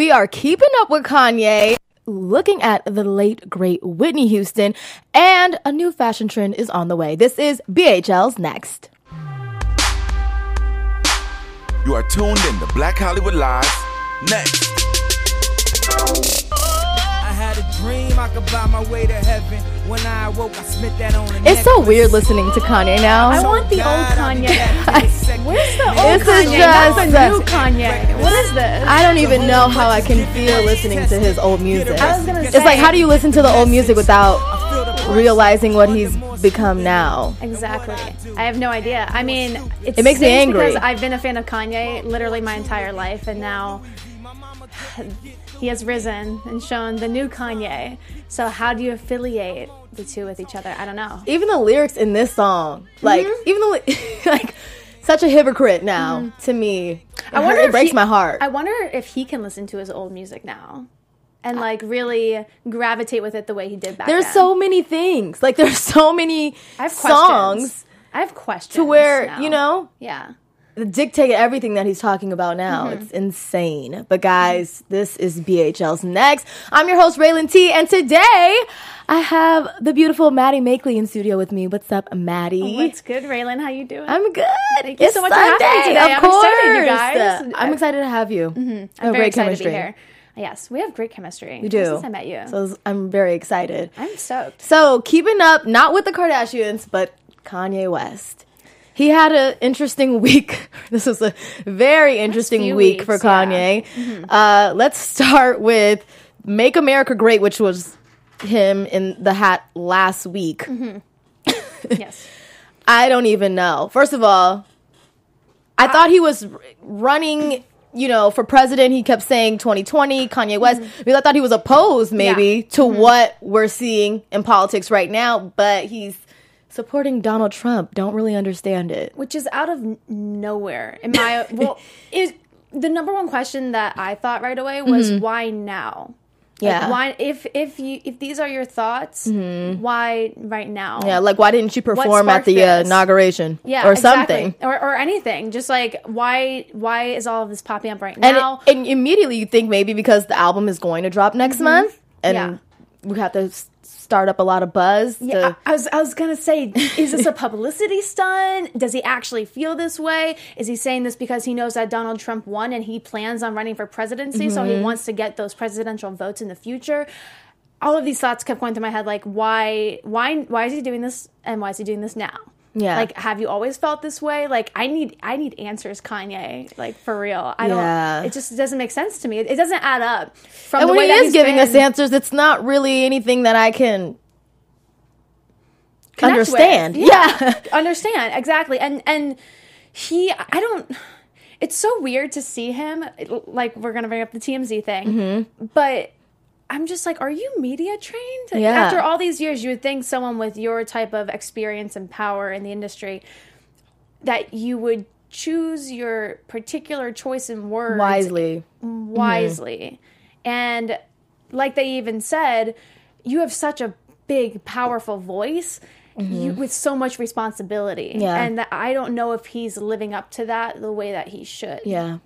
We are keeping up with Kanye, looking at the late, great Whitney Houston, and a new fashion trend is on the way. This is BHL's Next. You are tuned in to Black Hollywood Live. Next. I had a dream I could buy my way to heaven. When I awoke, I spent that on a It's so weird listening to Kanye now. I want the old Kanye. Where's the old This is Kanye? just- That's the new Kanye. What is this? I don't even know how I can feel listening to his old music. I was gonna It's like, how do you listen to the old music without realizing what he's become now? Exactly. I have no idea. I mean, it's It makes me angry. because I've been a fan of Kanye literally my entire life, and now he has risen and shown the new Kanye. So how do you affiliate the two with each other? I don't know. Even the lyrics in this song, like, Mm-hmm. even the like, such a hypocrite now to me. I wonder it breaks he- my heart. I wonder if he can listen to his old music now. And like really gravitate with it the way he did back There's then. so many things. Like, there's so many I have songs questions. I have questions to where now. you know Yeah. The dictate everything that he's talking about now. Mm-hmm. It's insane. But guys, this is BHL's next. I'm your host Raylan T, and today I have the beautiful Maddie Makeley in studio with me. What's up, Maddie? What's good, Raylan? How you doing? I'm good. Thank you It's so much for having me Sunday, today. Of I'm course. excited, you guys. I'm excited to have you. I'm Oh, very great excited chemistry. to be here. Yes, we have great chemistry. We do. Since I met you. So I'm very excited. I'm stoked. So keeping up, not with the Kardashians, but Kanye West. He had an interesting week. This was a very interesting week for weeks, yeah. Kanye. Uh, let's start with "Make America Great," which was him in the hat last week. Mm-hmm. yes. I don't even know. First of all, I uh, thought he was r- running, you know, for president. He kept saying 2020, Kanye West. Mm-hmm. Because I thought he was opposed maybe Yeah. to mm-hmm. what we're seeing in politics right now, but he's supporting Donald Trump. Don't really understand it. Which is out of nowhere. In my well, is the number one question that I thought right away was why now? Like, Mm-hmm. Yeah. why if if you if these are your thoughts, why right now? Mm-hmm. Yeah, like why didn't you perform at the uh, inauguration Yeah, or exactly. something? or or anything. Just like why why is all of this popping up right And, now? and immediately you think maybe because the album is going to drop next month and Yeah. we have to start up a lot of buzz. Yeah, to, I, I was I was gonna say, is this a publicity stunt? Does he actually feel this way? Is he saying this because he knows that Donald Trump won and he plans on running for presidency, so Mm-hmm. he wants to get those presidential votes in the future? All of these thoughts kept going through my head, like why why why is he doing this and why is he doing this now? Yeah. Like, have you always felt this way? Like, I need, I need answers, Kanye. Like, for real. I Yeah. don't. It just doesn't make sense to me. It, it doesn't add up. From and the when way he is he's giving us answers, it's not really anything that I can connect with. understand. Yeah. Yeah. understand exactly. And and he, I don't. It's so weird to see him. Like we're gonna bring up the TMZ thing, Mm-hmm. but. I'm just like, are you media trained? Yeah. After all these years, you would think someone with your type of experience and power in the industry that you would choose your particular choice in words wisely. wisely. And like they even said, you have such a big, powerful voice. You, with so much responsibility, Mm-hmm. Yeah. and that I don't know if he's living up to that the way that he should. Yeah.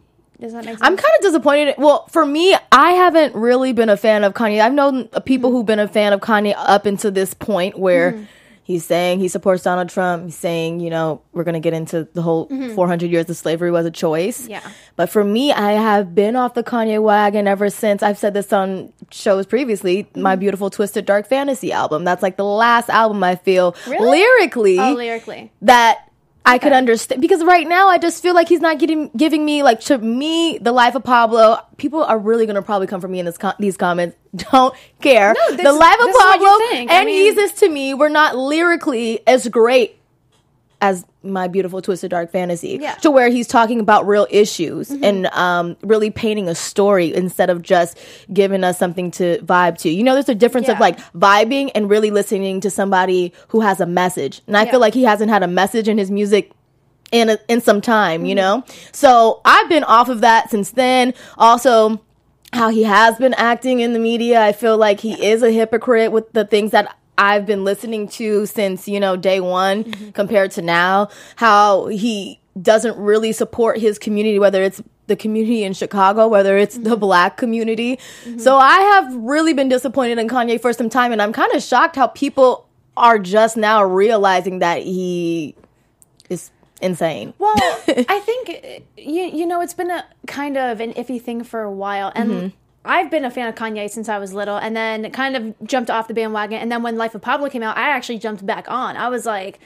Does that make sense? I'm kind of disappointed. Well, for me, I haven't really been a fan of Kanye. I've known people who've been a fan of Kanye up until this point where Mm-hmm. he's saying he supports Donald Trump. He's saying, you know, we're going to get into the whole 400 years of slavery was a choice. Mm-hmm. Yeah. But for me, I have been off the Kanye wagon ever since I've said this on shows previously. Mm-hmm. My beautiful Twisted Dark Fantasy album. That's like the last album I feel Really? lyrically oh, lyrically, that I could understand because right now I just feel like he's not getting giving me like to me the life of Pablo. People are really gonna probably come for me in this com- these comments. Don't care. No, this- the life of this is what you Pablo think. I and mean- Yeezus to me were not lyrically as great as my beautiful twisted dark fantasy Yeah. Mm-hmm. to where he's talking about real issues and um, really painting a story instead of just giving us something to vibe to you know there's a difference of like vibing and really listening to somebody who has a message and i Yeah. feel like he hasn't had a message in his music in a, in some time, Mm-hmm. you know. So I've been off of that since then. Also, how he has been acting in the media, I feel like he is a hypocrite with the things that I've been listening to since you know day one, Mm-hmm. compared to now. How he doesn't really support his community, whether it's the community in Chicago, whether it's Mm-hmm. the black community. So I have really been disappointed in Kanye for some time, and I'm kind of shocked how people are just now realizing that he is insane. Well, I think you you know it's been a kind of an iffy thing for a while, and Mm-hmm. I've been a fan of Kanye since I was little, and then kind of jumped off the bandwagon. And then when Life of Pablo came out, I actually jumped back on. I was like,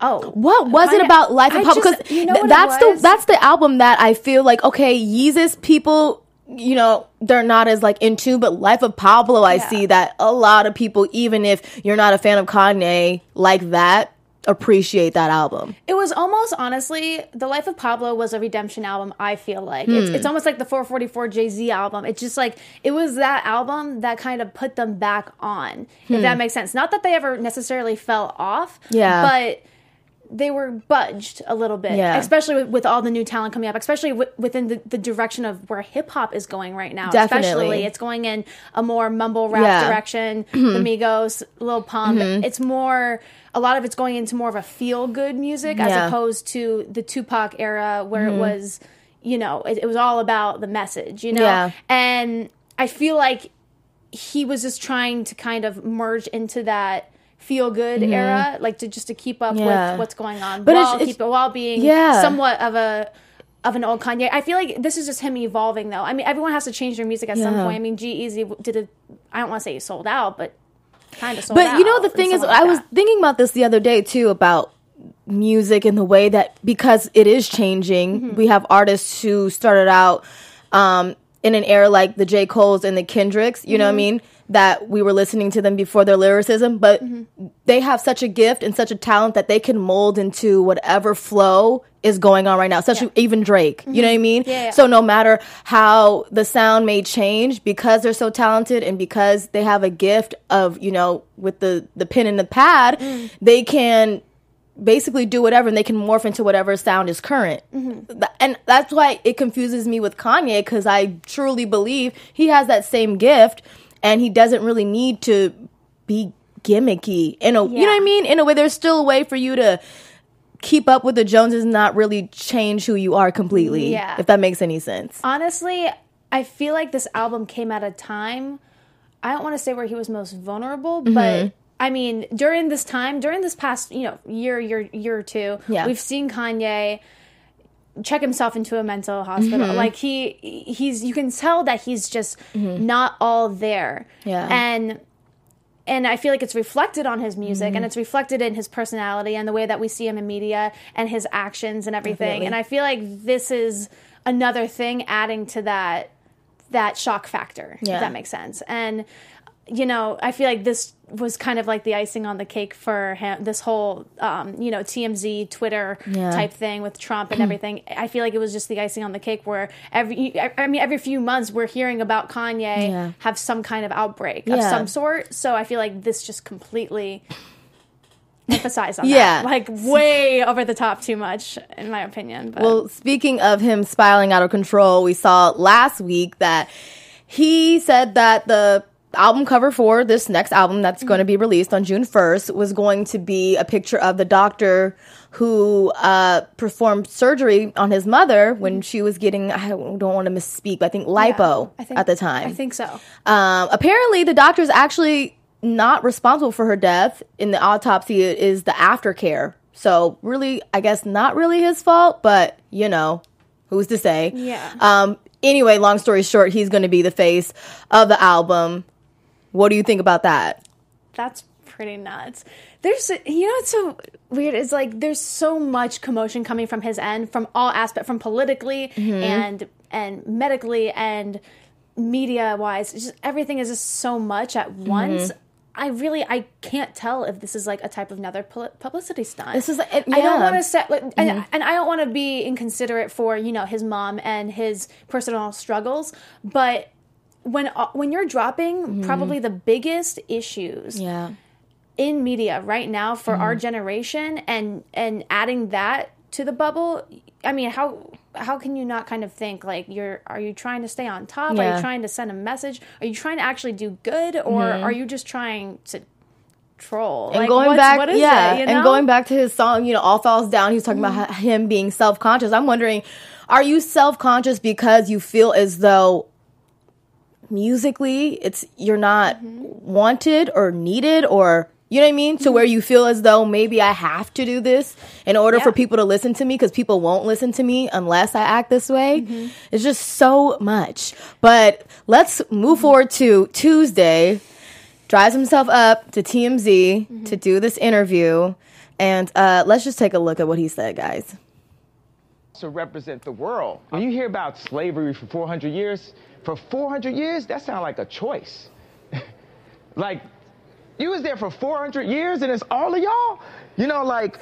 oh, What was it about Life of I Pablo? Because you know th- that's the that's the album that I feel like okay, Yeezus people, you know, they're not as like in tune, but Life of Pablo, I Yeah. see that a lot of people, even if you're not a fan of Kanye like that, appreciate that album. It was almost honestly, The Life of Pablo was a redemption album, I feel like. It's, Hmm. it's almost like the 444 Jay Z album. It's just like, it was that album that kind of put them back on, if that makes sense. Not that they ever necessarily fell off, Hmm. Yeah. but they were budged a little bit, Yeah. especially with, with all the new talent coming up, especially w- within the, the direction of where hip hop is going right now. Definitely. Especially, it's going in a more mumble rap Yeah. direction. the Migos, Lil Pump. Mm-hmm. It's more. A lot of it's going into more of a feel good music as opposed to the Tupac era where it mm-hmm. was, you know, it, it was all about the message, you know. Yeah. And I feel like he was just trying to kind of merge into that feel good era, like to just to keep up Yeah. with what's going on, But it's- while it's- keep while being Yeah. somewhat of a of an old Kanye. I feel like this is just him evolving, though. I mean, everyone has to change their music at some point. I mean, G-Eazy did a. I don't want to say he sold out, but kind of sold But out. But you know the thing is, like I was that. thinking about this the other day too about music and the way that because it is changing, Mm-hmm. we have artists who started out um, in an era like the J. Cole's and the Kendricks. You know what I Mm-hmm. mean? That we were listening to them before their lyricism, but Mm-hmm. they have such a gift and such a talent that they can mold into whatever flow is going on right now. Especially even Drake. You know what I mean? Mm-hmm. Yeah, yeah. So no matter how the sound may change because they're so talented and because they have a gift of you know with the the pen and the pad Mm. they can basically do whatever and they can morph into whatever sound is current Mm-hmm. And that's why it confuses me with kanye because i truly believe he has that same gift and he doesn't really need to be gimmicky in a you know what i mean in a way there's still a way for you to keep up with the joneses and not really change who you are completely Yeah. if that makes any sense honestly, I feel like this album came at a time. I don't want to say where he was most vulnerable, Mm-hmm. but I mean, during this time, during this past you know year, year, year or two, Yeah. we've seen Kanye check himself into a mental hospital. Mm-hmm. Like he, he's you can tell that he's just not all there. Yeah. and and I feel like it's reflected on his music Mm-hmm. and it's reflected in his personality and the way that we see him in media and his actions and everything. Definitely. And I feel like this is another thing adding to that that shock factor, Yeah. if that makes sense. And you know, I feel like this was kind of like the icing on the cake for him. This whole, um, you know, TMZ Twitter Yeah. type thing with Trump and everything. I feel like it was just the icing on the cake. Where every, I mean, every few months we're hearing about Kanye Yeah. have some kind of outbreak of Yeah. some sort. So I feel like this just completely emphasized on Yeah. that, like way over the top, too much, in my opinion. But Well, speaking of him spiraling out of control, we saw last week that he said that the album cover for this next album that's going to be released on June 1st was going to be a picture of the doctor who uh, performed surgery on his mother when she was getting, I don't want to misspeak, but I think lipo I think- at the time. I think so. Um, apparently, the doctor is actually not responsible for her death. In the autopsy, it is the aftercare. So, really, I guess not really his fault, but you know, who's to say? Yeah. Um. Anyway, long story short, he's going to be the face of the album. What do you think about that? That's pretty nuts. There's, you know, what's so weird is like there's so much commotion coming from his end, from all aspect, from politically and and medically and media wise. Just everything is just so much at once. I really, I can't tell if this is like a type of another publicity stunt. This is- it- I don't. Mm-hmm. want to set, like, and, and I don't want to be inconsiderate for you know his mom and his personal struggles, but when uh, when you're dropping probably the biggest issues Mm-hmm. Yeah. in media right now for our Mm-hmm. generation and and adding that to the bubble i mean how how can you not kind of think like you're are you trying to stay on top are Yeah. Mm-hmm. you trying to send a message are you trying to actually do good or are you just trying to troll. and Like, going back, what is yeah, it, you and going back to his song, you know, all falls down. He was talking about him being self conscious. I'm wondering, are you self conscious because you feel as though musically it's you're not mm-hmm. wanted or needed or you know what I mean? To mm-hmm. where you feel as though maybe I have to do this in order for people to listen to me because people won't listen to me unless I act this way. Mm-hmm. It's just so much. But let's move forward to Tuesday drives himself up to TMZ to do this interview. And uh, let's just take a look at what he said, guys. to represent the world. When you hear about slavery for 400 years, for 400 years, that sounds like a choice. like, you was there for 400 years and it's all of y'all? You know, like,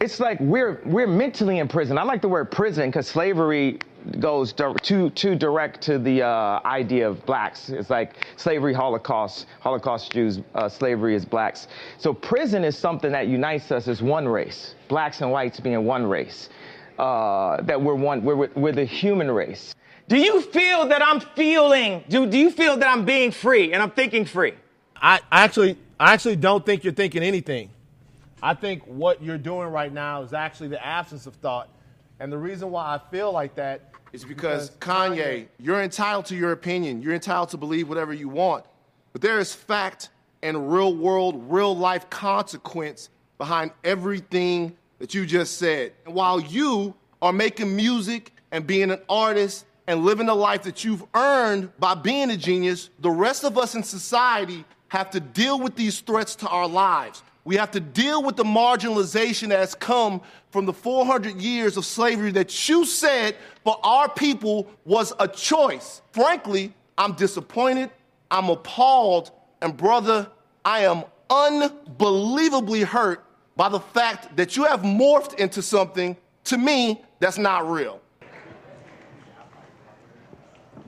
it's like we're we're mentally in prison. I like the word prison because slavery goes too too direct to the uh, idea of blacks. It's like slavery, Holocaust, Holocaust Jews, uh, slavery is blacks. So prison is something that unites us as one race, blacks and whites being one race. Uh, that we're one, we're, we're the human race. Do you feel that I'm feeling, do, do you feel that I'm being free and I'm thinking free? I I actually, I actually don't think you're thinking anything. I think what you're doing right now is actually the absence of thought. And the reason why I feel like that is It's because Kanye, you're entitled to your opinion. You're entitled to believe whatever you want. But there is fact and real world, real life consequence behind everything that you just said. And while you are making music and being an artist and living the life that you've earned by being a genius, the rest of us in society have to deal with these threats to our lives. We have to deal with the marginalization that has come from the 400 years of slavery that you said for our people was a choice. Frankly, I'm disappointed, I'm appalled, and brother, I am unbelievably hurt by the fact that you have morphed into something to me that's not real.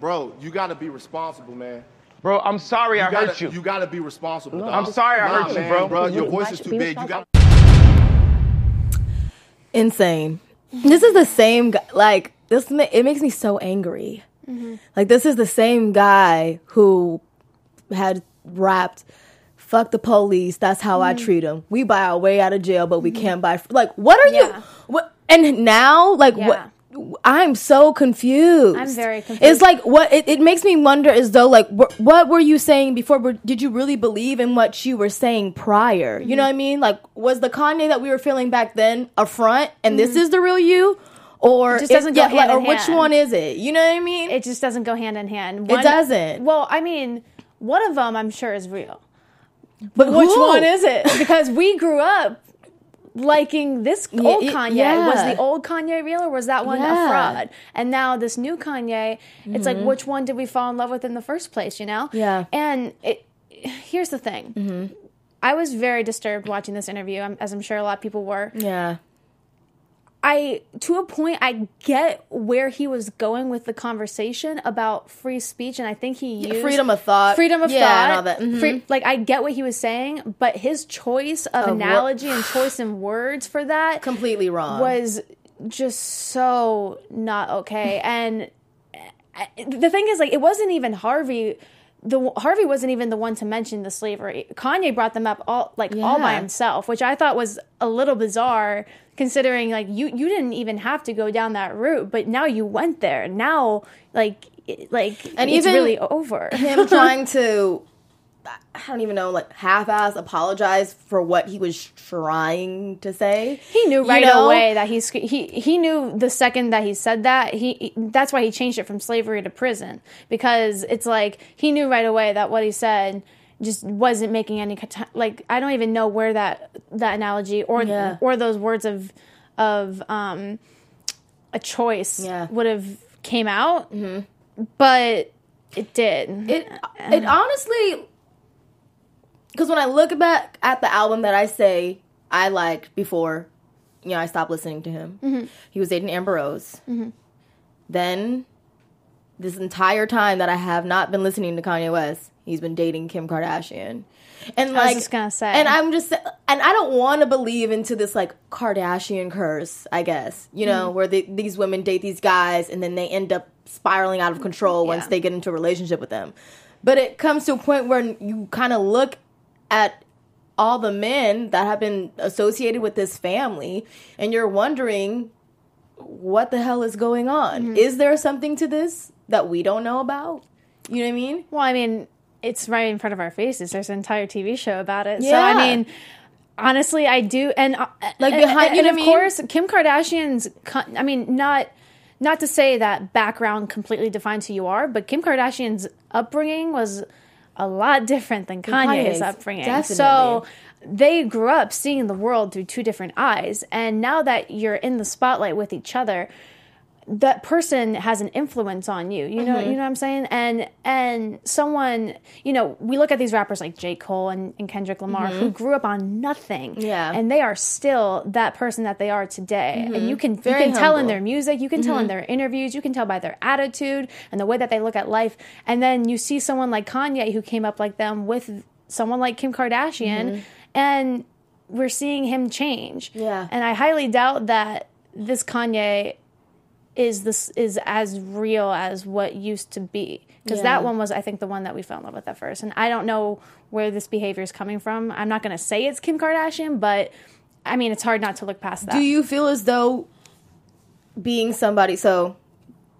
Bro, you gotta be responsible, man. Bro, I'm sorry I gotta, hurt you. You gotta be responsible. I'm sorry I Nah, hurt you, man, bro. Bro, your voice is too big. You got Insane. This is the same guy. Like, this, it makes me so angry. Mm-hmm. Like, this is the same guy who had rapped, fuck the police, that's how I mm-hmm. treat them. We buy our way out of jail, but we mm-hmm. can't buy. Like, what are Yeah. you? What? And now, like, Yeah. what? I'm so confused. I'm very confused. It's like what it, it makes me wonder is though like wh- what were you saying before? Did you really believe in what you were saying prior? You know mm-hmm. what I mean? Like was the Kanye that we were feeling back then a front, and this mm-hmm. is the real you, or It just doesn't go yeah, like, hand or in which one is it? You know what I mean? it just doesn't go hand in hand. It doesn't. Well, I mean, one of them I'm sure is real. but Which one is it? Because we grew up liking this old Kanye. yeah. Was the old Kanye real or was that one Yeah. a fraud? And now this new Kanye, it's like which one did we fall in love with in the first place, you know? Mm-hmm. Yeah. And it, here's the thing. Mm-hmm. I was very disturbed watching this interview, as I'm sure a lot of people were. Yeah, I to a point I get where he was going with the conversation about free speech, and I think he used freedom of thought. freedom of Yeah, and thought. all that. Mhm. Free- like I get what he was saying, but his choice of, analogy and choice in words for that completely wrong. was just so not okay. and uh, the thing is, like, it wasn't even Harvey. The Harvey wasn't even the one to mention the slavery. Kanye brought them up all like all by himself, which I thought was a little bizarre, considering like you you didn't even have to go down that route, but now you went there. Now, like, it- like, And it's even really over. him trying to I don't even know, like half-ass apologize for what he was trying to say. He knew You right know? away that he's he he knew the second that he said that he that's why he changed it from slavery to prison because it's like he knew right away that what he said just wasn't making any like I don't even know where that that analogy or Yeah. or those words of of um a choice Yeah. Mm-hmm. would have came out but it did It it honestly because when I look back at the album that I say I liked before, you know, I stopped listening to him. He was dating Amber Rose. Then this entire time that I have not been listening to Kanye West, he's been dating Kim Kardashian. And was like, just gonna say. and I'm just, and I don't want to believe into this like Kardashian curse. I guess you know where they, these women date these guys and then they end up spiraling out of control once Yeah. they get into a relationship with them. But it comes to a point where you kind of look at all the men that have been associated with this family, and you're wondering what the hell is going on. Mm-hmm. Is there something to this that we don't know about? You know what I mean? Well, I mean, it's right in front of our faces. There's an entire TV show about it. Yeah. So I mean, honestly, I do, and uh, Like, behind- and, you know of I mean? course, Kim Kardashian's. con- I mean, not not to say that background completely defines who you are, but Kim Kardashian's upbringing was a lot different than Kanye's Kanye's, upbringing. definitely. So they grew up seeing the world through two different eyes, and now that you're in the spotlight with each other, that person has an influence on you. You know, Mm-hmm. you know what I'm saying? And and someone, you know, we look at these rappers like J. Cole and, and Kendrick Lamar who grew up on nothing. Mm-hmm. Yeah. And they are still that person that they are today. And you can Very you can tell in their music, you can tell in their interviews, you can tell by their attitude and the way that they look at life. And then you see someone like Kanye who came up like them with someone like Kim Kardashian and we're seeing him change. Yeah. And I highly doubt that this Kanye is this is as real as what used to be. Because Yeah. that one was I think the one that we fell in love with at first. And I don't know where this behavior is coming from. I'm not going to say it's Kim Kardashian but I mean it's hard not to look past that. Do you feel as though being somebody, so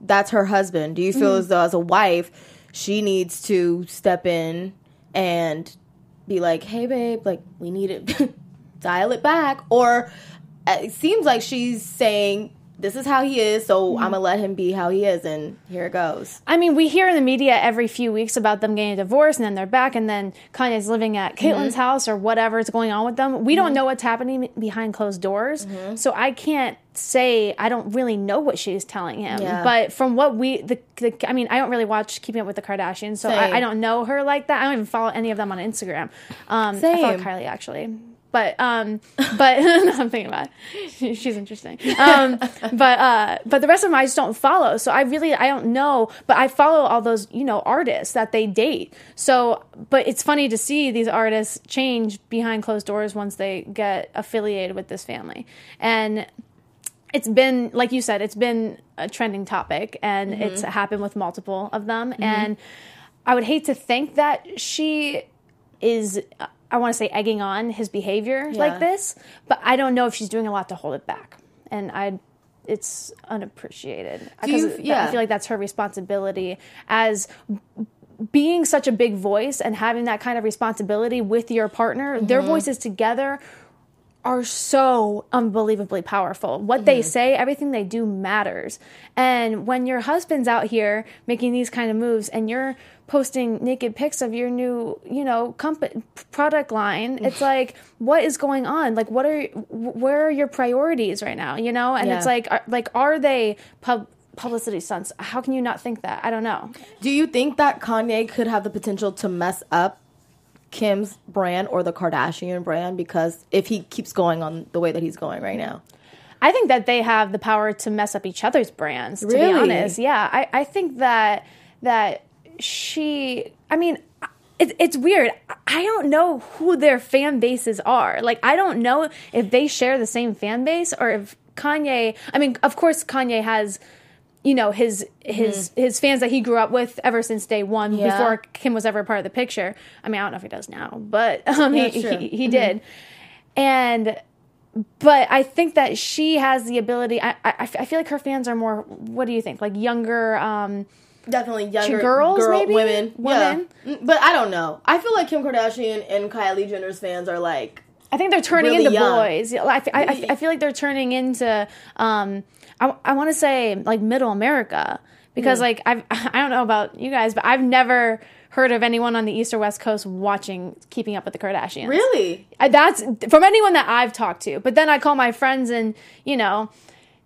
that's her husband, do you feel as though as a wife, she needs to step in and be like, hey, babe, like, we need it, dial it back? Or uh, it seems like she's saying, this is how he is, so I'm gonna let him be how he is, and here it goes. I mean, we hear in the media every few weeks about them getting a divorce and then they're back and then Kanye's living at Caitlyn's Mm-hmm. house or whatever is going on with them. We don't know what's happening behind closed doors. Mm-hmm. So I can't say I don't really know what she's telling him. Yeah. But from what we the, the I mean, I don't really watch Keeping Up with the Kardashians, so I, I don't know her like that. I don't even follow any of them on Instagram. Um I follow Same. Kylie actually. But um but I'm thinking about it. She's interesting. Um but uh but the rest of them I just don't follow. So I really I don't know, but I follow all those, you know, artists that they date. So but it's funny to see these artists change behind closed doors once they get affiliated with this family. And it's been like you said it's been a trending topic and Mm-hmm. it's happened with multiple of them and i would hate to think that she is i want to say egging on his behavior Yeah. like this but i don't know if she's doing a lot to hold it back and i it's unappreciated you- because i feel like that's her responsibility as being such a big voice and having that kind of responsibility with your partner Mm-hmm. their voices together are so unbelievably powerful. What they say, everything they do matters. And when your husband's out here making these kind of moves and you're posting naked pics of your new, you know, company product line, it's like what is going on? Like what are where are your priorities right now, you know? And it's like are, like are they pub publicity stunts? How can you not think that? I don't know. Do you think that Kanye could have the potential to mess up Kim's brand or the Kardashian brand because if he keeps going on the way that he's going right now? I think that they have the power to mess up each other's brands. To Really? be honest, yeah, I, I think that that she. I mean, it, it's weird. I don't know who their fan bases are. Like, I don't know if they share the same fan base or if Kanye. I mean, of course, Kanye has. You know his his his fans that he grew up with ever since day one Mm-hmm. Yeah. before Kim was ever part of the picture. I mean, I don't know if he does now, but um, Yeah, he, he he did, and but I think that she has the ability. I, I, I feel like her fans are more. What do you think? Like younger. Um, Definitely younger girls, girl, maybe? women, Women? Yeah. Mm, But I don't know. I feel like Kim Kardashian and Kylie Jenner's fans are like I think they're turning Really into young. boys. I I, I- I f- I feel like they're turning into. Um, I, I want to say like middle America because Hmm. like I've I don't know about you guys, but I've never heard of anyone on the east or west coast watching Keeping Up with the Kardashians. really. I, that's from anyone that I've talked to. But then I call my friends and, you know,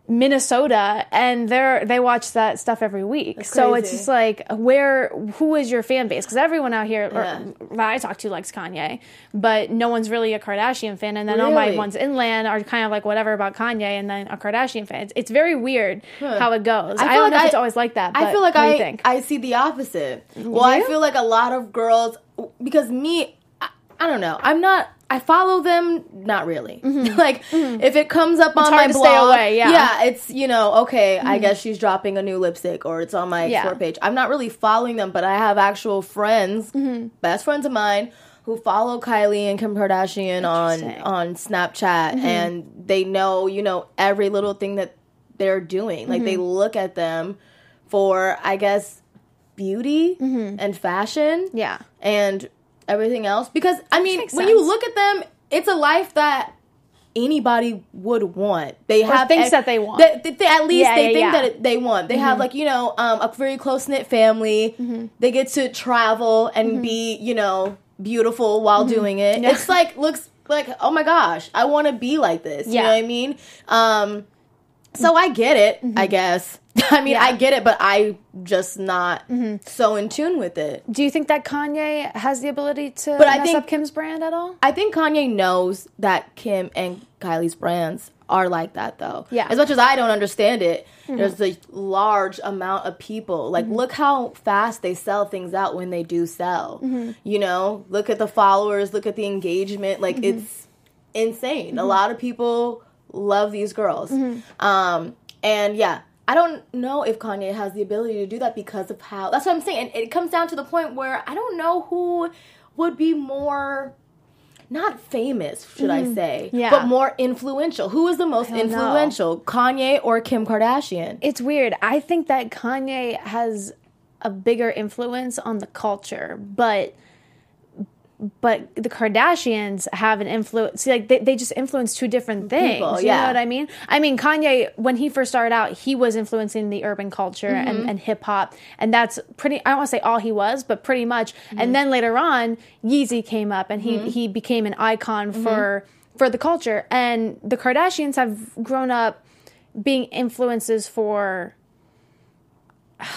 Minnesota and they're they watch that stuff every week. So it's just like where who is your fan base? Because everyone out here Yeah. or, that I talk to likes Kanye, but no one's really a Kardashian fan. And then all my Really? ones inland are kind of like whatever about Kanye, and then a Kardashian fan. It's, it's very weird how it goes. I, feel don't like know I- it's always like that. But I feel like what do you I think? I see the opposite. Well, I feel like a lot of girls because me, I, I don't know. I'm not. I follow them, not really. like if it comes up on Mm-hmm. hard my blog, away, yeah. Mm-hmm. yeah, it's you know okay. I guess she's dropping a new lipstick, or it's on my Yeah. explore page. I'm not really following them, but I have actual friends, Mm-hmm. best friends of mine, who follow Kylie and Kim Kardashian on on Snapchat and they know, you know, every little thing that they're doing. Like they look at them for I guess beauty and fashion Yeah. and everything else because I mean, when you look at them, it's a life that anybody would want. They have things ev- that they want. They, they- they- at least Yeah, they yeah, think yeah. that it, they want. They have mm-hmm. like you know um, a very close knit family. Mm-hmm. They get to travel and mm-hmm. be you know beautiful while doing it. It's like looks like oh my gosh, I want to be like this. You know what I mean? Um, so I get it. I guess. I mean, I get it, but I just not mm-hmm. so in tune with it. Do you think that Kanye has the ability to But I mess think- up Kim's brand at all? I think Kanye knows that Kim and Kylie's brands are like that, though. Yeah. As much as I don't understand it, mm-hmm. there's a large amount of people. Like, mm-hmm. look how fast they sell things out when they do sell. You know, look at the followers, look at the engagement. Like, it's insane. A lot of people love these girls. Um, and yeah. I don't know if Kanye has the ability to do that because of how. That's what I'm saying. And it comes down to the point where I don't know who would be more not famous, should I say, Mm-hmm. Yeah. but more influential. Who is the most don't know. influential, Kanye or Kim Kardashian? It's weird. I think that Kanye has a bigger influence on the culture, but but the Kardashians have an influence. See, like they, they just influence two different things. People, you yeah. know what I mean? I mean, Kanye when he first started out, he was influencing the urban culture Mm-hmm. and, and hip hop, and that's pretty. I don't want to say all he was, but pretty much. Mm-hmm. And then later on, Yeezy came up, and he he became an icon Mm-hmm. for for the culture. And the Kardashians have grown up being influences for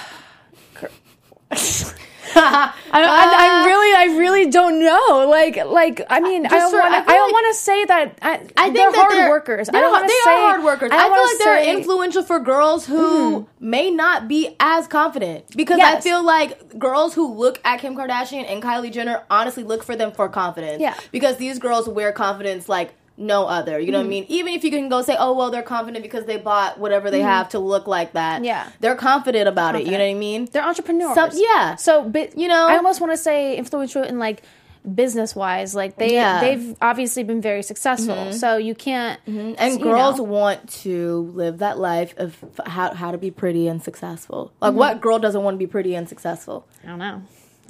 I, I, I uh, really, I really don't know. Like, like I mean, I don't for- wanna, feel I don't like- want to say that. I, I think hard they're workers. I they're don't want to they say are hard workers. I, I, feel like they're say- influential for girls who hmm. may not be as confident because Yes. I feel like girls who look at Kim Kardashian and Kylie Jenner honestly look for them for confidence. Yeah. because these girls wear confidence like no other. You know Mm-hmm. what I mean? Even if you can go say, oh well, they're confident because they bought whatever they have to look like that. Mm-hmm. Yeah. they're confident about it. You know what I mean? They're entrepreneurs. Some- yeah. So, but You know? I almost want to say influential in like business wise. Like they, Yeah. they've obviously been very successful. So you can't. and you girls know. want to live that life of how how to be pretty and successful. Like Mm-hmm. what girl doesn't want to be pretty and successful? I don't know.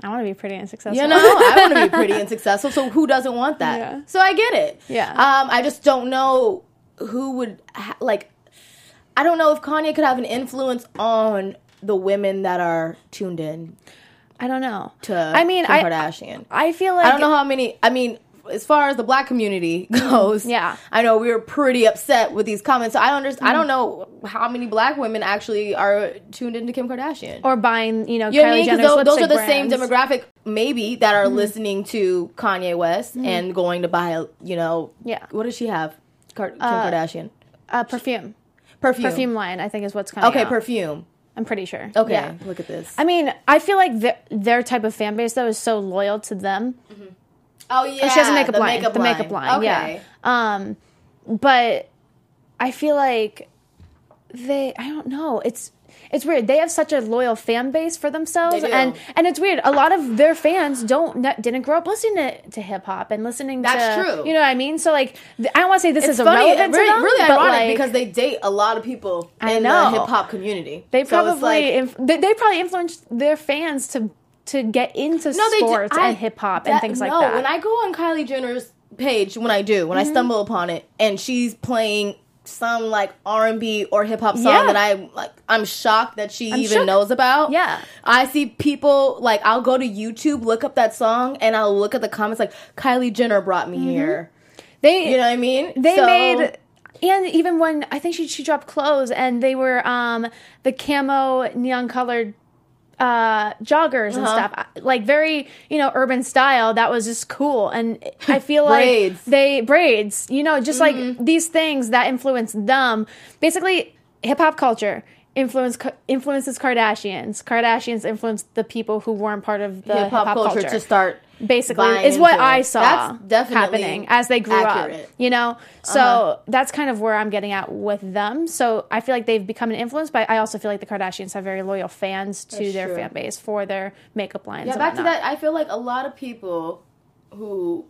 I want to be pretty and successful. You know, I want to be pretty and successful. So who doesn't want that? Yeah. So I get it. Yeah. Um, I just don't know who would ha- like. I don't know if Kanye could have an influence on the women that are tuned in I don't know. to. I mean, Kim I, Kardashian. I feel like I don't know how many. I mean, as far as the black community mm-hmm. goes, Yeah. I know we were pretty upset with these comments. So I don't understand. I don't mm-hmm. know how many black women actually are tuned into Kim Kardashian. or buying, you know, You know I mean? Jenner's those, those are the same demographic, maybe, that are mm-hmm. listening to Kanye West and going to buy, you know, Yeah. What does she have? Kar- Kim uh, Kardashian Uh, perfume. perfume. Perfume line, I think, is what's coming Okay, out. perfume. I'm pretty sure. Okay, Yeah. look at this. I mean, I feel like their, their type of fan base though is so loyal to them. Oh yeah, Oh, she has a makeup the line. Makeup the line. makeup line. Okay. Yeah. Um, but I feel like they. I don't know. It's it's weird. They have such a loyal fan base for themselves, and and it's weird. A lot of their fans don't didn't grow up listening to, to hip hop and listening. That's to, true. You know what I mean? So like, I don't want to say this It's is funny, irrelevant really, them, really ironic like, because they date a lot of people I in know. the hip hop community. they So probably like- inf- they, they probably influenced their fans to to get into no, sports I- and hip hop and things like no, that. when I go on Kylie Jenner's page, when I do, Mm-hmm. when I stumble upon it, and she's playing some like R and B or hip hop song Yeah. that I like, I'm shocked that she I'm even shook. knows about. Yeah. I see people like I'll go to YouTube, look up that song, and I'll look at the comments like Kylie Jenner brought me here. they You know what I mean? They So- made and even when I think she she dropped clothes and they were um the camo neon colored uh joggers and Uh-huh. stuff like very you know urban style that was just cool and i feel like Braids. Mm-hmm. they braids you know just like these things that influence them basically hip-hop culture influence influences kardashians kardashians influence the people who weren't part of the hip hop culture, to start basically is what I saw That's definitely happening as they grew accurate. up. You know, so Uh-huh. that's kind of where I'm getting at with them. So I feel like they've become an influence, but I also feel like the Kardashians have very loyal fans to That's their true. fan base for their makeup lines. Yeah, back to that. I feel like a lot of people who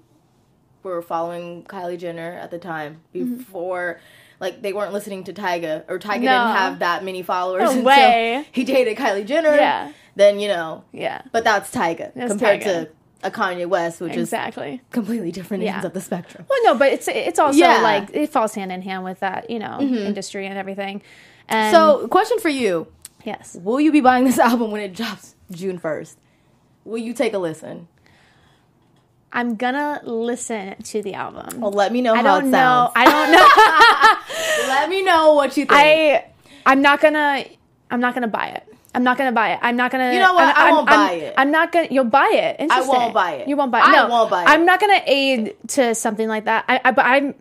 were following Kylie Jenner at the time Mm-hmm. before. Like they weren't listening to Tyga, or Tyga No. didn't have that many followers No way. he dated Kylie Jenner. Yeah. then you know, Yeah. but that's Tyga compared Tyga. to a Kanye West, which Exactly. is completely different ends of the spectrum. Well, no, but it's it's also Yeah. like it falls hand in hand with that, you know, mm-hmm. industry and everything. And So, question for you: yes, Will you be buying this album when it drops June first? Will you take a listen? I'm gonna listen to the album. Well, let me know I how don't it know. sounds. I don't know. let me know what you think. I I'm not gonna I'm not gonna buy it. I'm not gonna buy it. I'm not gonna. You know what? I'm, I I'm- won't I'm- buy it. I'm not gonna. You'll buy it. Interesting. I won't buy it. You won't buy it. I No, won't buy it. I'm not gonna aid to something like that. I, I but I'm.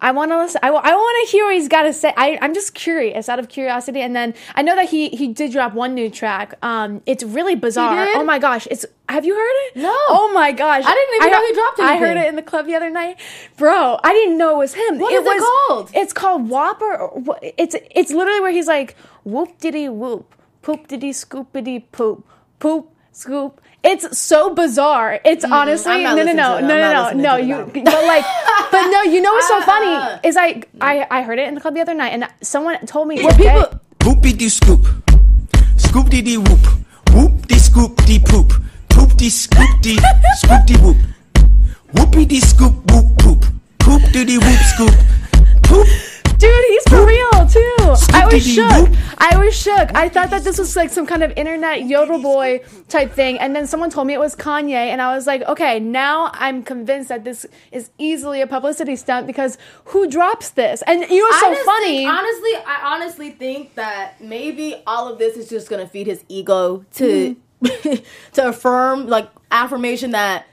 I want to listen. I, want to hear what he's got to say. I, I'm just curious, out of curiosity. And then I know that he he did drop one new track. Um, it's really bizarre. Oh my gosh! It's have you heard it? No. Oh my gosh! I didn't even know he dropped it. I heard it in the club the other night, bro. I didn't know it was him. What it is it called? It's called Whopper. It's it's literally where he's like whoop diddy whoop, poop diddy scoopity poop, poop scoop. It's so bizarre. It's honestly Mm, I'm not no no no to no I'm no not no no you but like but no you know what's so funny is like I I heard it in the club the other night and someone told me Well, people, Whoopie dee scoop. Scoop dee dee whoop. Whoop dee scoop dee poop. Poop dee scoop dee scoop dee whoop. Whoopie dee scoop whoop poop. Poop dee dee whoop scoop. Poop. Dude, he's for real too. I was shook. I was shook. I thought that this was like some kind of internet yodel boy type thing, and then someone told me it was Kanye, and I was like, okay, now I'm convinced that this is easily a publicity stunt because who drops this? And you know what's I so just funny? think- honestly, I honestly think that maybe all of this is just gonna feed his ego to Mm-hmm. to affirm like affirmation that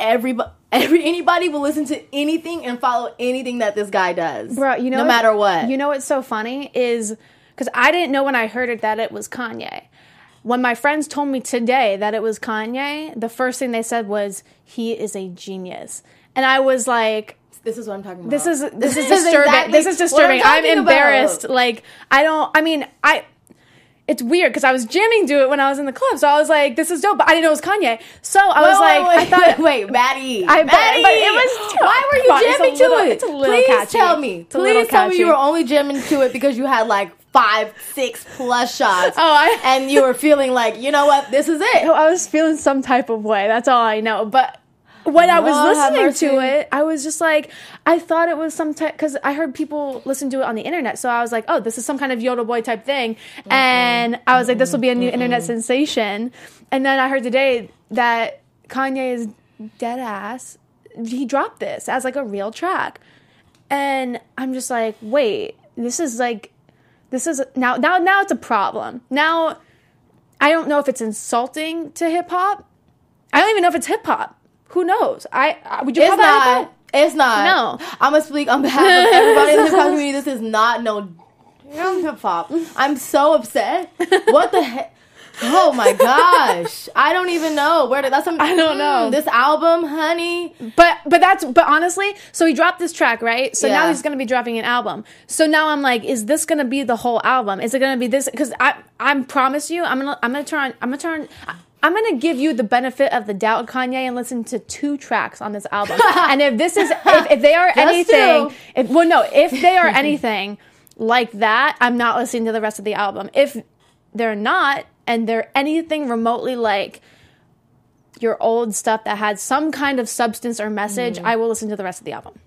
everybody. Every anybody will listen to anything and follow anything that this guy does, Bro, you know, no matter what. You know what's so funny is because I didn't know when I heard it that it was Kanye. When my friends told me today that it was Kanye, the first thing they said was he is a genius, and I was like, this is what I'm talking about. this is this is This is disturbing. exactly this is what I'm disturbing. I'm, embarrassed. about. Like I don't. I mean, I. It's weird because I was jamming to it when I was in the club, so I was like, "This is dope," but I didn't know it was Kanye. So I was Wait, like, wait, I thought, wait, Maddie, I- but- Maddie, but it was- Why were you come on, it's a jamming little- to it? it's a little Please catchy. tell me. It's little Please tell me you were only jamming to it because you had like five, six plus shots. Oh, I- and you were feeling like, you know what, this is it. I was feeling some type of way. That's all I know. But when I was listening to it, I was just like, I thought it was some type because I heard people listen to it on the internet. So I was like, oh, this is some kind of Yodel Boy type thing. And I was like, this will be a new internet sensation. And then I heard today that Kanye is dead ass. He dropped this as like a real track. And I'm just like, wait, this is like, this is now, now, now it's a problem. Now, I don't know if it's insulting to hip hop. I don't even know if it's hip hop. Who knows? I, I would you It's call that not. It's not. No. I'm gonna speak on behalf of everybody in the hip hop community. This is not no hip hop. I'm so upset. What the heck? Oh my gosh! I don't even know where to. That's some, I don't know. mm, this album, honey. But but that's but honestly, so he dropped this track, right? So now he's gonna be dropping an album. So now I'm like, is this gonna be the whole album? Is it gonna be this? Because I I promise you, I'm gonna I'm gonna turn I'm gonna turn. I'm gonna give you the benefit of the doubt, Kanye, and listen to two tracks on this album. and if this is, if, if they are anything, if well, no, if they are anything like that, I'm not listening to the rest of the album. If they're not, and they're anything remotely like your old stuff that had some kind of substance or message, Mm. I will listen to the rest of the album.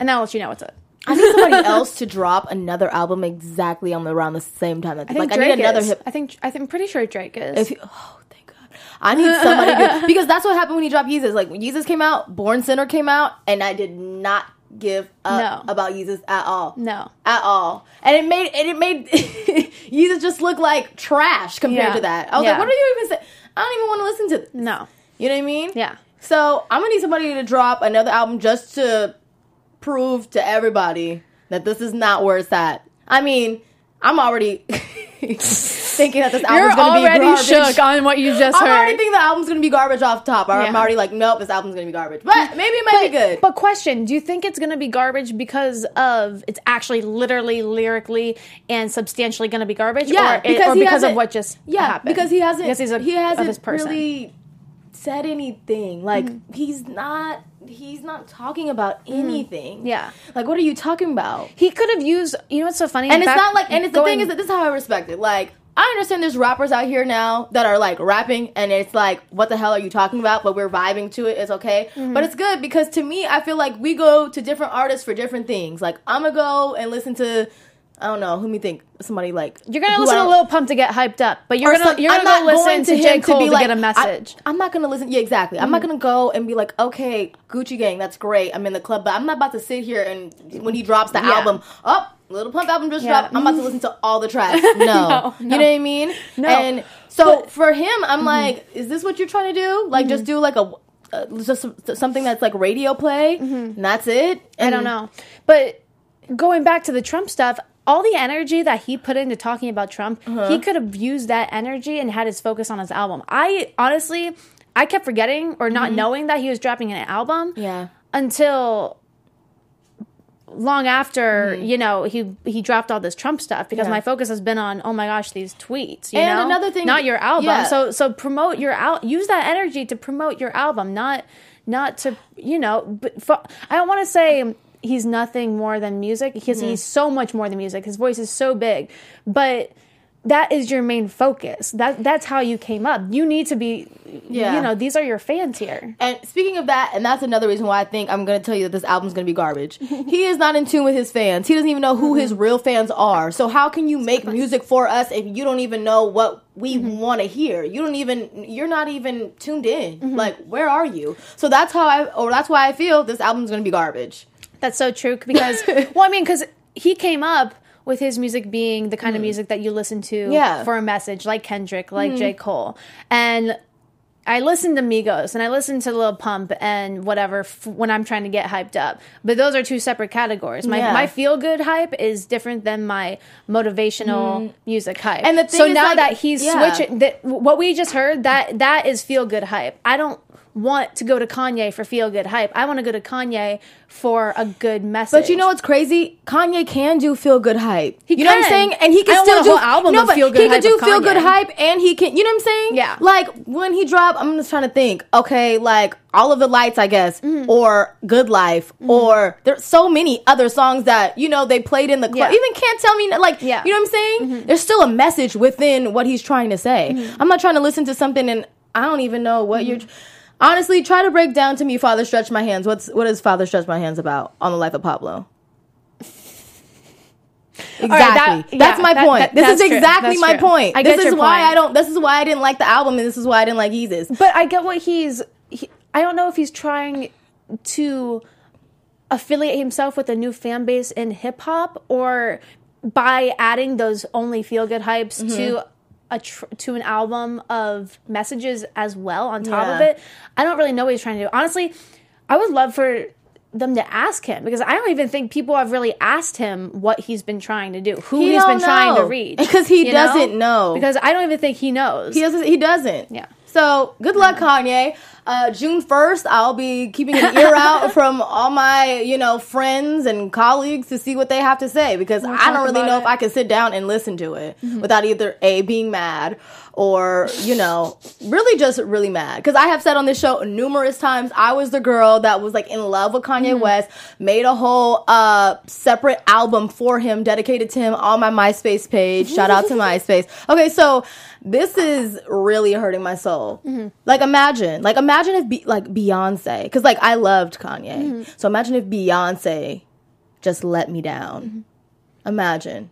And I'll let you know what's it. I need somebody else to drop another album exactly on the around the same time. I like think I need another is. hip. I think I think I'm pretty sure Drake is. If you, oh. I need somebody to, because that's what happened when he dropped Yeezus. Like when Yeezus came out, Born Sinner came out, and I did not give up No. about Yeezus at all. no. At all. And it made and it made Yeezus just look like trash compared Yeah. to that. I was Yeah. like, what are you even saying? I don't even want to listen to this. No. You know what I mean? Yeah. So I'm gonna need somebody to drop another album just to prove to everybody that this is not where it's at. I mean, I'm already thinking that this album's You're gonna already be garbage. shook on what you just I'm heard. already thinking the album's gonna be garbage off top. I'm Yeah. already like, nope, this album's gonna be garbage. But maybe it might be good. But question, do you think it's going to be garbage because of it's actually literally lyrically and substantially going to be garbage Yeah, or, it- because or because of what just yeah, happened? because he hasn't because he's a, he hasn't really said anything. Like Mm-hmm. he's not he's not talking about anything. Yeah. Like what are you talking about? He could have used. You know what's so funny? And it's Back- not like and it's the thing is that this is how I respect it. Like I understand there's rappers out here now that are like rapping and it's like what the hell are you talking about but we're vibing to it it's okay Mm-hmm. but it's good because to me I feel like we go to different artists for different things like I'm gonna go and listen to I don't know who me think somebody like You're gonna listen to Lil Pump to get hyped up, but you're gonna some- you're I'm gonna not go listen going to, J Cole to, be like, get a message. I, am not gonna listen. Yeah, exactly. I'm not Mm-hmm. gonna go and be like, okay, Gucci Gang, that's great. I'm in the club, but I'm not about to sit here and when he drops the Yeah. album, up. Lil Pump album just Yeah. dropped. I'm about to listen to all the tracks. No, No, you know what I mean. No. And so But- Mm-hmm. for him, I'm like, is this what you're trying to do? Like, just do like a uh, just something that's like radio play, and that's it. Mm-hmm. I don't know. But going back to the Trump stuff, all the energy that he put into talking about Trump, Uh-huh. he could have used that energy and had his focus on his album. I honestly, I kept forgetting or not knowing that he was dropping an album Mm-hmm. Yeah. until long after you know he he dropped all this Trump stuff because Mm-hmm. Yeah. my focus has been on oh my gosh these tweets you And know another thing- not your album yeah. so so promote your out use that energy to promote your album not not to you know but for, I don't want to say he's nothing more than music because Mm-hmm. he's so much more than music his voice is so big but that is your main focus that that's how you came up you need to be Yeah. you know these are your fans here And speaking of that, and that's another reason why I think I'm going to tell you that this album's going to be garbage. he is not in tune with his fans. He doesn't even know who his real fans are. So how can you make music for us if you don't even know what we mm-hmm. want to hear? You don't even you're not even tuned in. Mm-hmm. Like where are you? So that's how I or that's why I feel this album's going to be garbage. That's so true because well, I mean, because he came up with his music being the kind of music that you listen to Mm. Yeah. For a message, like Kendrick, like J. Cole, and I listen to Migos and I listen to Lil Pump and whatever f- when I'm trying to get hyped up. But those are two separate categories. My Yeah. my feel good hype is different than my motivational music hype. And the thing so now like, that he's yeah. switching, that what we just heard that that is feel good hype. I don't want to go to Kanye for feel good hype. I want to go to Kanye for a good message. But you know what's crazy? Kanye can do feel good hype. He you know what I'm saying? And he can still do album no, but feel-good He can do feel good hype, and he can. You know what I'm saying? Yeah. Like when he dropped, I'm just trying to think. Okay, like all of the lights, I guess, Mm-hmm. or Good Life, or there's so many other songs that you know they played in the club. Yeah. Even can't tell me like. Yeah. Mm-hmm. You know what I'm saying? There's still a message within what he's trying to say. I'm not trying to listen to something and I don't even know what Mm-hmm. you're. Honestly, try to break down to me. Father stretch my hands. What's what is Father stretch my hands about on the life of Pablo? Exactly. that- that's yeah, my that- point. that- this is exactly my true. point. I this is why point. I don't. This is why I didn't like the album, and this is why I didn't like Yeezus. But I get what he's. He, I don't know if he's trying to affiliate himself with a new fan base in hip hop or by adding those only feel good hypes Mm-hmm. to a tr- to an album of messages as well on top of it. I don't really know what he's trying to do. Honestly, I would love for them to ask him because I don't even think people have really asked him what he's been trying to do, who He he's been don't trying to know. reach. Because he doesn't know. Because I don't even think he knows. He doesn't. He doesn't. Yeah. So good luck, Kanye. Uh, June first, I'll be keeping an ear out from all my, you know, friends and colleagues to see what they have to say because I don't really know it. if I can sit down and listen to it without either a being mad or you know really just really mad because I have said on this show numerous times I was the girl that was like in love with Kanye mm. West, made a whole uh separate album for him, dedicated to him on my MySpace page. Shout out to MySpace. Okay, so this is really hurting my soul. Mm-hmm. Like imagine, like imagine if Be- like Beyonce, because like I loved Kanye. Mm-hmm. So imagine if Beyonce just let me down. Mm-hmm. Imagine.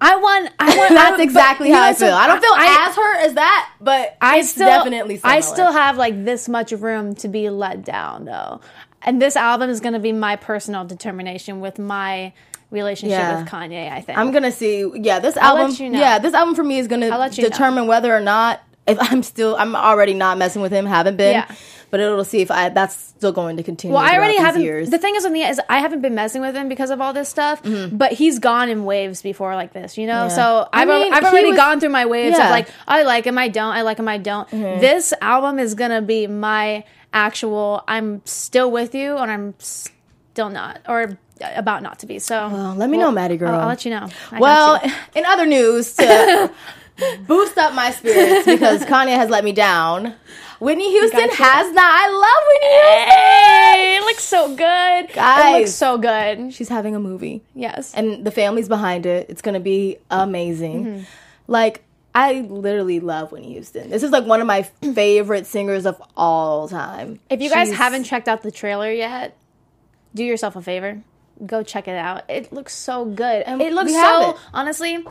I want. I want. That's but- exactly how I feel. I don't feel I- as hurt as that, but I still definitely. I still have like this much room to be let down though. And this album is going to be my personal determination with my relationship Yeah. with Kanye, I think. I'm gonna see. Yeah, this I'll album. let you know. Yeah, this album for me is gonna you know. determine whether or not if I'm still. I'm already not messing with him. Haven't been. Yeah. But it'll see if I. That's still going to continue. well, I already haven't. Years. The thing is with me is I haven't been messing with him because of all this stuff. But he's gone in waves before like this, you know. Mm-hmm. Yeah. So I I've mean, I've already was- gone through my waves Yeah. of like I like him, I don't, I like him, I don't. This album is gonna be my actual. I'm still with you, and I'm still not, or about not to be. So Well, let me know, Maddie girl. I'll, I'll let you know. I Well, you. in other news, to boost up my spirits because Kanye has let me down. Whitney Houston Gotcha. has not. I love Whitney Houston. Hey, it looks so good. It Guys. looks so good. She's having a movie. Yes. and the family's behind it. It's gonna be amazing. Mm-hmm. Like I literally love Whitney Houston. This is like one of my favorite singers of all time. If you guys She's- haven't checked out the trailer yet, do yourself a favor. Go check it out. It looks so good. And it looks so it. honestly.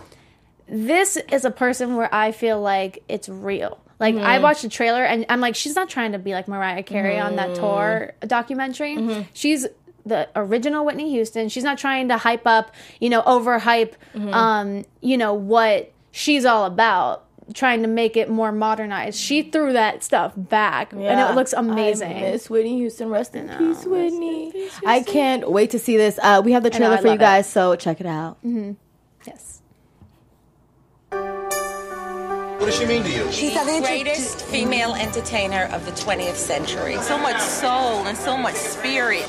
This is a person where I feel like it's real. Like Mm-hmm. I watched the trailer and I'm like, she's not trying to be like Mariah Carey on that Mm-hmm. tour documentary. She's the original Whitney Houston. She's not trying to hype up, you know, overhype, Mm-hmm. um, you know what she's all about. Trying to make it more modernized. She threw that stuff back, and it looks I amazing. miss Whitney Houston. Rest in peace, in Whitney. peace, I can't wait to see this. Uh, we have the trailer I for you love it. guys, so check it out. Yes. Does she mean to you? She's the greatest female entertainer of the 20th century. So much soul and so much spirit.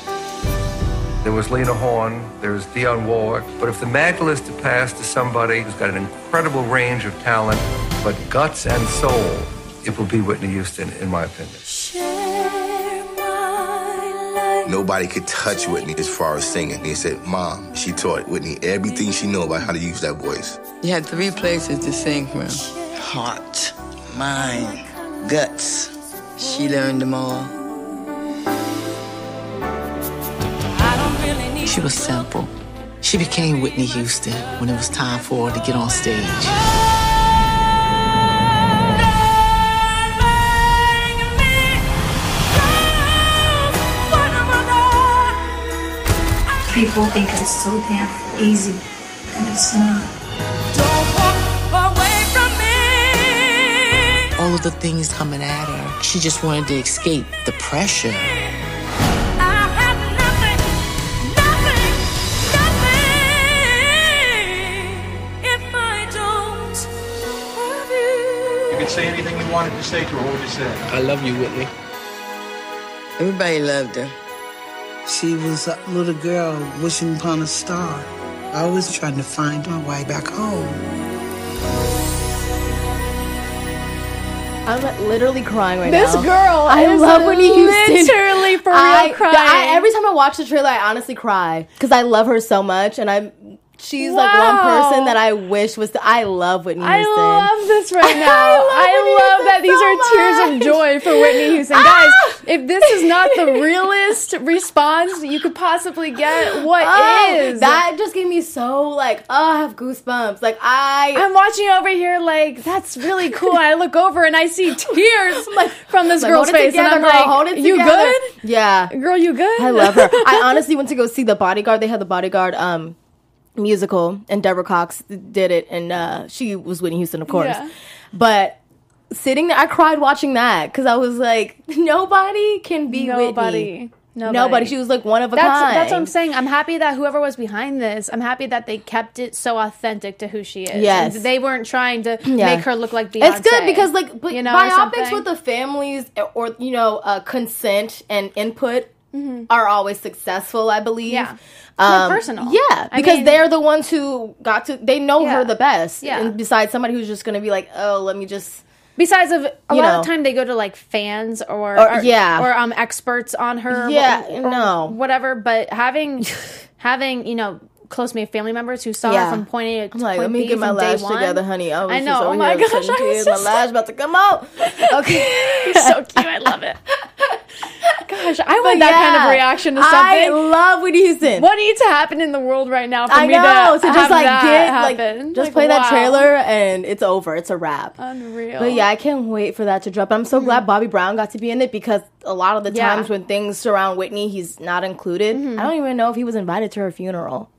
There was Lena Horne, there's Dionne Warwick. But if the mantle is to pass to somebody who's got an incredible range of talent, but guts and soul, it will be Whitney Houston, in my opinion. Nobody could touch Whitney as far as singing. He said, Mom, she taught Whitney everything she knew about how to use that voice. You had three places to sing from heart, mind, guts. She learned them all. She was simple. She became Whitney Houston when it was time for her to get on stage. People think it's so damn easy, and it's not. All of the things coming at her, she just wanted to escape the pressure. You could say anything you wanted to say to her. What would you say? I love you, Whitney. Everybody loved her. She was a little girl wishing upon a star, always trying to find my way back home. I'm literally crying right This now. This girl I love Whitney Houston. literally for real I, crying. I- every time I watch the trailer, I honestly cry because I love her so much, and I. She's like one person that I wish was. The, I love Whitney Houston. I love this right now. I love I love, that these so are tears of joy for Whitney Houston. Ah! Guys, if this is not the realest response you could possibly get, what is? Oh, That just gave me so like. Oh, I have goosebumps. Like I. I'm watching over here like that's really cool. I look over and I see tears from this like, girl's face, together, and I'm girl, like, hold it "You good, Yeah. girl? You good?" I love her. I honestly went to go see the Bodyguard. They had the Bodyguard um musical, and Deborah Cox did it, and uh, she was Whitney Houston, of course. Yeah. But sitting there, I cried watching that because I was like, nobody can be Nobody. Whitney. Nobody. Nobody. She was like one of a That's kind. that's what I'm saying. I'm happy that whoever was behind this, I'm happy that they kept it so authentic to who she is. Yes. And they weren't trying to Yeah. make her look like Beyonce. It's good because like but you know, biopics with the families or you know uh, consent and input Mhm. are always successful. I believe. Yeah. Um, personal. Yeah, I because mean- they're the ones who got to. They know Yeah. her the best. Yeah. And besides somebody who's just going to be like, oh, let me just. Besides of a You lot know. of the time they go to like fans or, Or- yeah. or um experts on her Yeah, or, no. whatever but having having you know close me family members who saw Yeah. her from point A to I'm like, point let me B get my lash together, honey. I, was I know. Just Oh my gosh, I was just my lash about to come out. Okay, You're so cute. I love it. Gosh, I But want that kind of reaction to something. I love Whitney Houston. What needs to happen in the world right now for I me know. to, So just like get happen? like just Like, play that trailer and it's over. It's a wrap. Unreal. But yeah, I can't wait for that to drop. I'm so mm-hmm. glad Bobby Brown got to be in it because a lot of the Yeah. times when things surround Whitney, he's not included. Mm-hmm. I don't even know if he was invited to her funeral.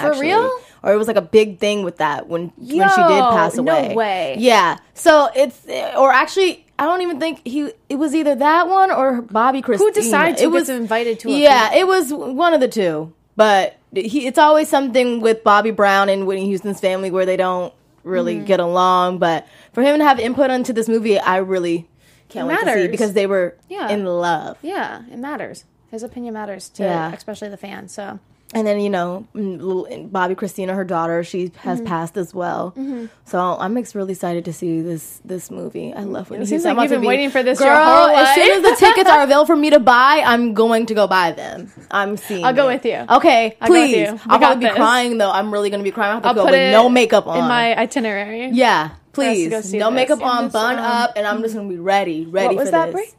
For real? Or it was like a big thing with that when when she did Yo, pass no away. way. Yeah. So it's or actually I don't even think he it was either that one or Bobbi Kristina. Who decided it who was invited to a Yeah, it was one of the two. But he it's always something with Bobby Brown and Whitney Houston's family where they don't really Mm-hmm. get along. But for him to have input into this movie, I really can't It wait to see because they were Yeah. in love. Yeah, it matters. His opinion matters to Yeah. especially the fans. So And then you know, mm, little Bobbi Kristina, her daughter, she has Mhm. passed as well. Mhm. So I'm really excited to see this this movie. I love Whitney It seems like you've been waiting for this girl. as soon as the tickets are available for me to buy, I'm going to go buy them. I'm seeing. I'll go it. with you. Okay, I'll please. you. I'll probably be this. crying though. I'm really gonna be crying. I have to I'll go put with it no makeup on. in my itinerary. yeah, for us to please. No this. makeup on, this, bun um, up, and I'm just gonna be ready, ready What was for that, this. Brie?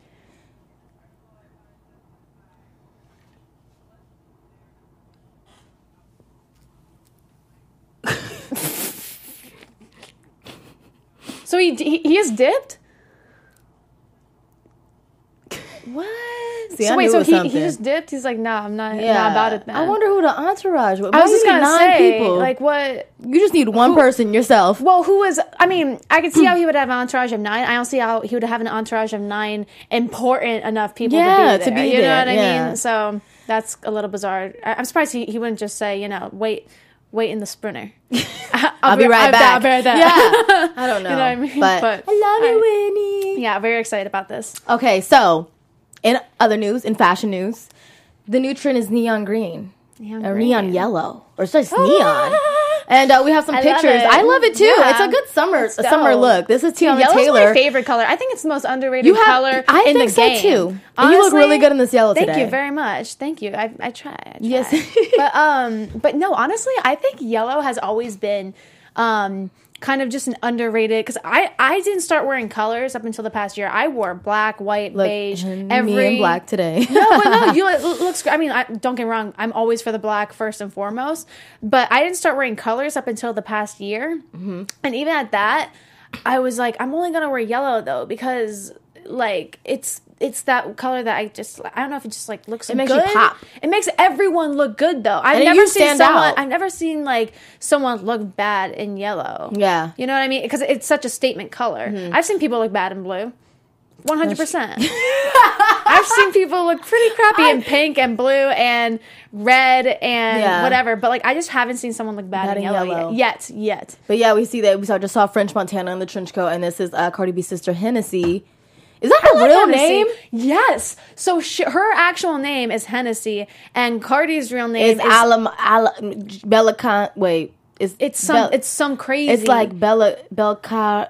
So he he, he is dipped. What? See, so I wait, so it was he, he just dipped? He's like, nah, I'm not, not about it. Then. I wonder who the entourage was. I was just gonna nine say, people? like, what? You just need one person yourself. Well, who was? I mean, I could see how he would have an entourage of nine. I don't see how he would have an entourage of nine important enough people Yeah, to to be there. be you know there, what I yeah. mean? So that's a little bizarre. I, I'm surprised he, he wouldn't just say, you know, wait, wait in the sprinter. I'll, I'll be right back. I'll be right back. Yeah. I don't know. you know what I mean? But I love you, Winnie. Yeah, very excited about this. Okay, so in other news, in fashion news, the new trend is neon green Neon or green. neon yellow or it's just neon. And uh, we have some I pictures. it. I love it too. Yeah. It's a good summer summer look. This is Teyana Yellow's Taylor. my favorite color. I think it's the most underrated You have- color I in think the so, game. too. And you look really good in this yellow Thank today. you very much. Thank you. I, I try. I try. Yes. but um, but no, honestly, I think yellow has always been um kind of just an underrated because I I didn't start wearing colors up until the past year. I wore black, white, Look, beige, me in black today. no, no, you it looks. I mean, I, don't get me wrong. I'm always for the black first and foremost, but I didn't start wearing colors up until the past year, Mm-hmm. and even at that, I was like, I'm only gonna wear yellow though because like it's it's that color that I just I don't know if it just like looks It makes you good. pop. It makes everyone look good though. I've And never you seen someone. out. I've never seen like someone look bad in yellow. Yeah. You know what I mean? Because it's such a statement color. Mm-hmm. I've seen people look bad in blue. One hundred percent. I've seen people look pretty crappy in pink and blue and red and Yeah. whatever, but like I just haven't seen someone look bad, Bad in in yellow. Yet, yet. But yeah, we see that we saw just saw French Montana in the trench coat, and this is uh, Cardi B's sister Hennessy. Is that her like real Hennessy. name? Yes. So sh- her actual name is Hennessy, and Cardi's real name It's is Alam Ala Bella Con. Wait, it's It's some. Bel- it's some crazy. It's like Bella Belcar.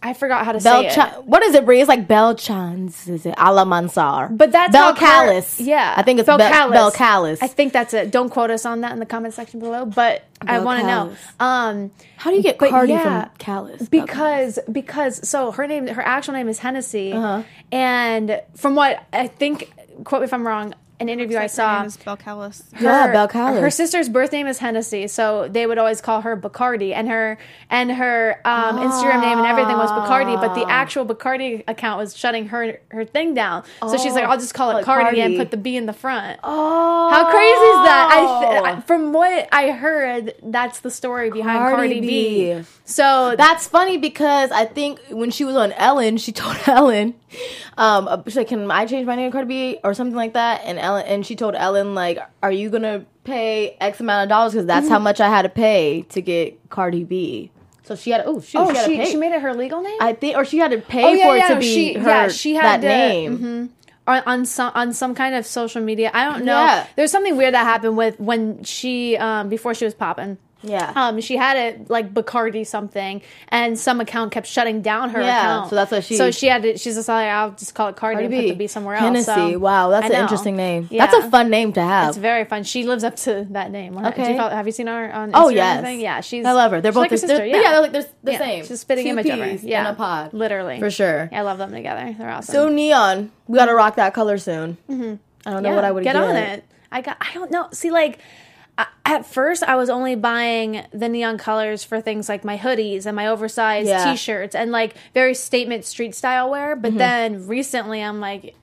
I forgot how to say it. What is it, Brie? It's like Belchans. Is it Alamansar? But that's Belcalis. Yeah, I think it's Bel- Belcalis. Belcalis. I think that's it. Don't quote us on that in the comment section below. But I want to know. Um, How do you get Cardi yeah, from Callis? Because because so her name her actual name is Hennessy, Uh-huh. and from what I think, quote me if I'm wrong. An interview I saw. Her is Belcalis. Yeah, Belcalis. Her sister's birth name is Hennessy, so they would always call her Bacardi, and her and her um, Instagram name and everything was Bacardi, but the actual Bacardi account was shutting her her thing down. So she's like, Oh, I'll just call it like Cardi, and put the B in the front. Oh, How crazy is that? I, th- I from what I heard, that's the story behind Cardi, B. So That's funny because I think when she was on Ellen, she told Ellen, um, she's like, "Can I change my name to Cardi B or something like that?" And Ellen, and she told Ellen, like, "Are you gonna pay X amount of dollars? Because that's Mm-hmm. how much I had to pay to get Cardi B." So she had, oh, shoot, oh, she, she, she made it her legal name. I think, or she had to pay oh, yeah, for it yeah, to be she, her yeah, she that had to, name. mhm. On, on some on some kind of social media. I don't know. Yeah. There's something weird that happened with when she um before she was popping. Yeah. Um, she had it like Bacardi something, and some account kept shutting down her Yeah, account. so that's why she- So she had to. She's just like, I'll just call it Cardi, Cardi and put the B somewhere else. Hennessy. So, wow, that's an interesting name. Yeah. That's a fun name to have. It's very fun. She lives up to that name. Do you Okay. follow- have you seen her on Instagram? Oh, yes. Yeah, she's. I love her. They're both like the- sister. they're- Yeah, yeah, they're like- they're the Yeah, same. She's a spitting Two image of her. peas in Yeah, a pod. literally For sure. Yeah, I love them together. They're awesome. So neon, we gotta rock that color soon. Mm-hmm. I don't know what I would get get on it. I got. I don't know. See, like at first, I was only buying the neon colors for things like my hoodies and my oversized Yeah. T-shirts and like very statement street style wear. But Mhm. then recently, I'm like.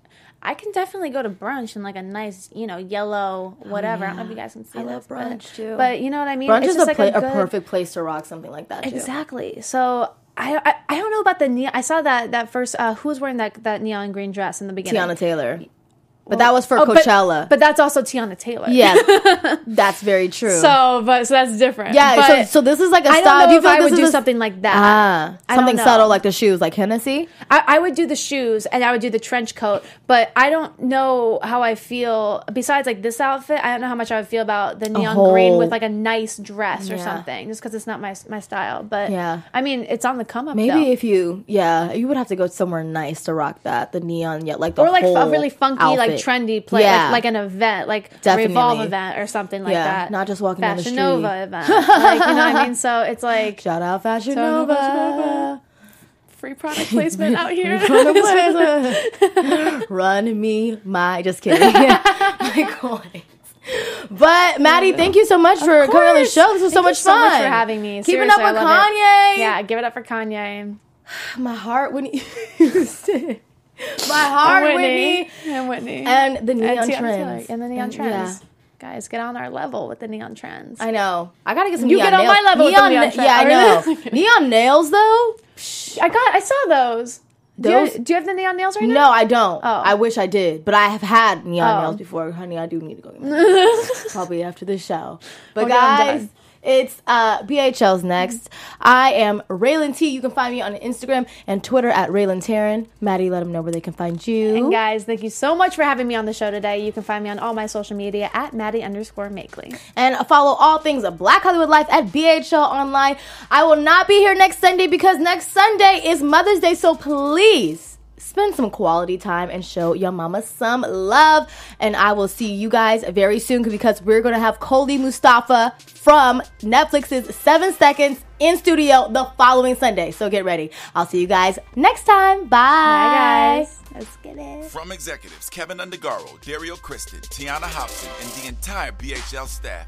I can definitely go to brunch in like a nice, you know, yellow whatever. I don't know if you guys can see I this, love but- brunch too. But you know what I mean. Brunch It's is a, like pla- a, good- perfect place to rock something like that. Too. Exactly. So I, I I don't know about the neon. I saw that that first. Uh, who was wearing that that neon green dress in the beginning? Teyana Taylor. But that was for Oh, but- Coachella. But, that's also Teyana Taylor. yeah, that's very true. So, but so that's different. yeah, But so, so this is like a I style. don't Do know if I would do a- something like that. Ah, I something subtle like the shoes, like Hennessy. I, I would do the shoes and I would do the trench coat, but I don't know how I feel. Besides, like this outfit, I don't know how much I would feel about the neon green with like a nice dress or Yeah. something, just because it's not my my style. But Yeah. I mean, it's on the come up. Maybe though. if you, yeah, you would have to go somewhere nice to rock that. The neon, yeah, like the or like whole a really funky, like outfit. trendy play, Yeah. like, like an event, like Definitely. Revolve event or something like Yeah, that. not just walking down the Fashion street. Nova event, like you know what I mean. So it's like Shout out Fashion So, Nova. free product placement out here. Run me my, just kidding. my coins. But Maddie, thank you so much for coming on the show. This was so Thank you much so fun. much for having me. Keeping Seriously, up with love it. Kanye. Yeah, give it up for Kanye. My heart, Whitney Houston. My heart, And Whitney. and Whitney, And the neon Teyana trends. And the neon And- trends. Guys, get on our level with the neon trends. I know. I gotta get some. You neon get on nails. my level with the Neon, neon na- Yeah, I know. neon nails though. I got. I saw those. Do you, Those- do you have the neon nails right now? No, I don't. Oh. I wish I did, but I have had neon Oh. nails before. Honey, I do need to go. Get my nails. Probably after this show. But Okay, guys. It's uh, BHL's next. I am Raylan T. You can find me on Instagram and Twitter at Raylan Taryn. Maddie, let them know where they can find you. And guys, thank you so much for having me on the show today. You can find me on all my social media at Maddie underscore Makeley. and follow all things of Black Hollywood Life at BHL Online. I will not be here next Sunday because next Sunday is Mother's Day, so please spend some quality time and show your mama some love. And I will see you guys very soon because we're going to have Coley Mustafa from Netflix's Seven Seconds in studio the following Sunday. So get ready. I'll see you guys next time. Bye. Bye, guys. Let's get it. From executives Kevin Undergaro, Dario Kristen, Tiana Hobson, and the entire BHL staff,